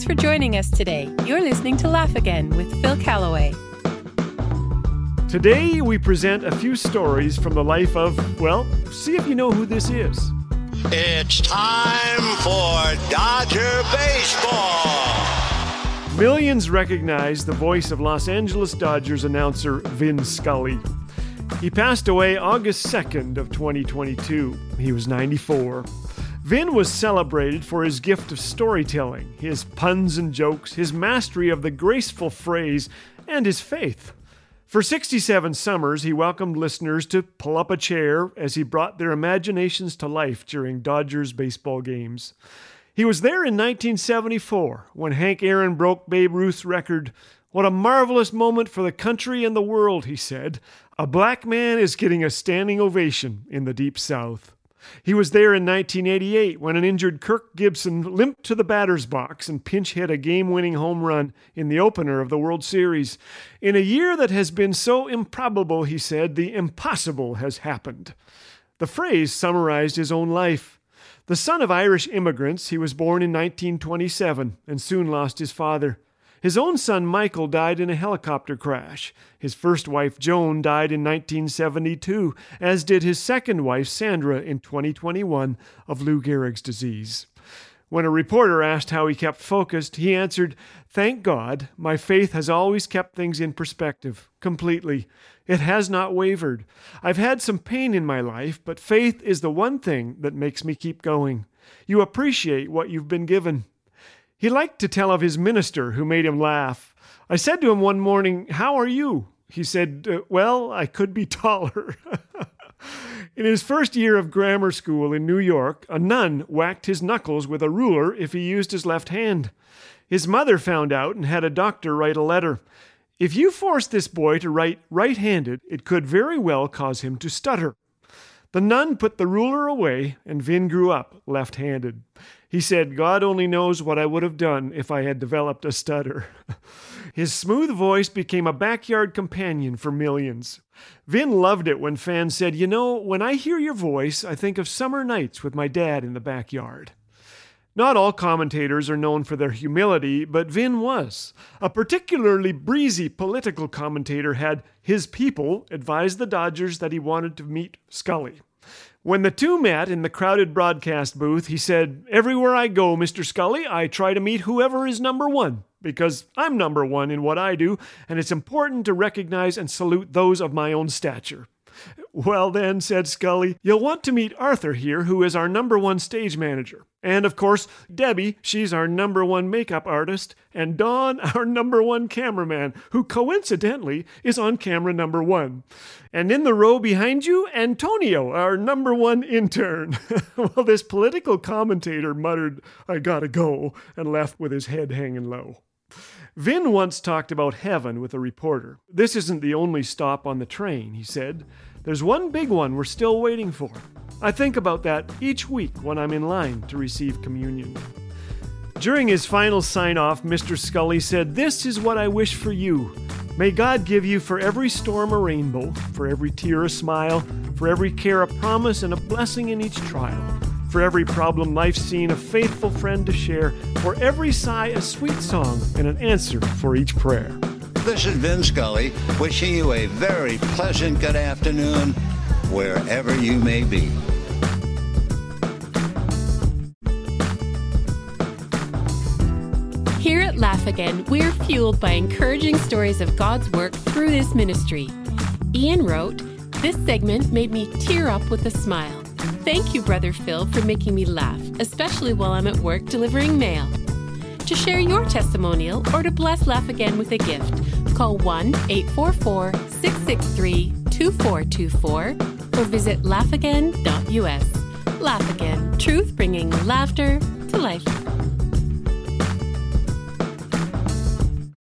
Thanks for joining us today. You're listening to Laugh Again with Phil Callaway. Today, we present a few stories from the life of, well, see if you know who this is. It's time for Dodger Baseball. Millions recognize the voice of Los Angeles Dodgers announcer Vin Scully. He passed away August 2nd of 2022. He was 94. Vin was celebrated for his gift of storytelling, his puns and jokes, his mastery of the graceful phrase, and his faith. For 67 summers, he welcomed listeners to pull up a chair as he brought their imaginations to life during Dodgers baseball games. He was there in 1974 when Hank Aaron broke Babe Ruth's record. What a marvelous moment for the country and the world, he said. A black man is getting a standing ovation in the Deep South. He was there in 1988 when an injured Kirk Gibson limped to the batter's box and pinch hit a game winning home run in the opener of the World Series. In a year that has been so improbable, he said, the impossible has happened. The phrase summarized his own life. The son of Irish immigrants, he was born in 1927 and soon lost his father. His own son Michael died in a helicopter crash. His first wife Joan died in 1972, as did his second wife Sandra in 2021 of Lou Gehrig's disease. When a reporter asked how he kept focused, he answered, Thank God, my faith has always kept things in perspective, completely. It has not wavered. I've had some pain in my life, but faith is the one thing that makes me keep going. You appreciate what you've been given. He liked to tell of his minister who made him laugh. I said to him one morning, How are you? He said, uh, Well, I could be taller. in his first year of grammar school in New York, a nun whacked his knuckles with a ruler if he used his left hand. His mother found out and had a doctor write a letter. If you force this boy to write right handed, it could very well cause him to stutter. The nun put the ruler away, and Vin grew up left handed. He said, God only knows what I would have done if I had developed a stutter. His smooth voice became a backyard companion for millions. Vin loved it when fans said, You know, when I hear your voice, I think of summer nights with my dad in the backyard. Not all commentators are known for their humility, but Vin was. A particularly breezy political commentator had his people advise the Dodgers that he wanted to meet Scully. When the two met in the crowded broadcast booth, he said, Everywhere I go, Mr. Scully, I try to meet whoever is number one, because I'm number one in what I do, and it's important to recognize and salute those of my own stature. Well, then, said Scully, you'll want to meet Arthur here, who is our number one stage manager. And of course, Debbie, she's our number one makeup artist, and Don, our number one cameraman, who coincidentally is on camera number one. And in the row behind you, Antonio, our number one intern. well, this political commentator muttered, I gotta go, and left with his head hanging low. Vin once talked about heaven with a reporter. This isn't the only stop on the train, he said. There's one big one we're still waiting for. I think about that each week when I'm in line to receive communion. During his final sign off, Mr. Scully said, This is what I wish for you. May God give you for every storm a rainbow, for every tear a smile, for every care a promise, and a blessing in each trial. For every problem life's seen, a faithful friend to share. For every sigh, a sweet song, and an answer for each prayer. This is Vin Scully wishing you a very pleasant good afternoon wherever you may be. Here at Laugh Again, we're fueled by encouraging stories of God's work through this ministry. Ian wrote, This segment made me tear up with a smile. Thank you, Brother Phil, for making me laugh, especially while I'm at work delivering mail. To share your testimonial or to bless Laugh Again with a gift, call 1 844 663 2424 or visit laughagain.us. Laugh Again, truth bringing laughter to life.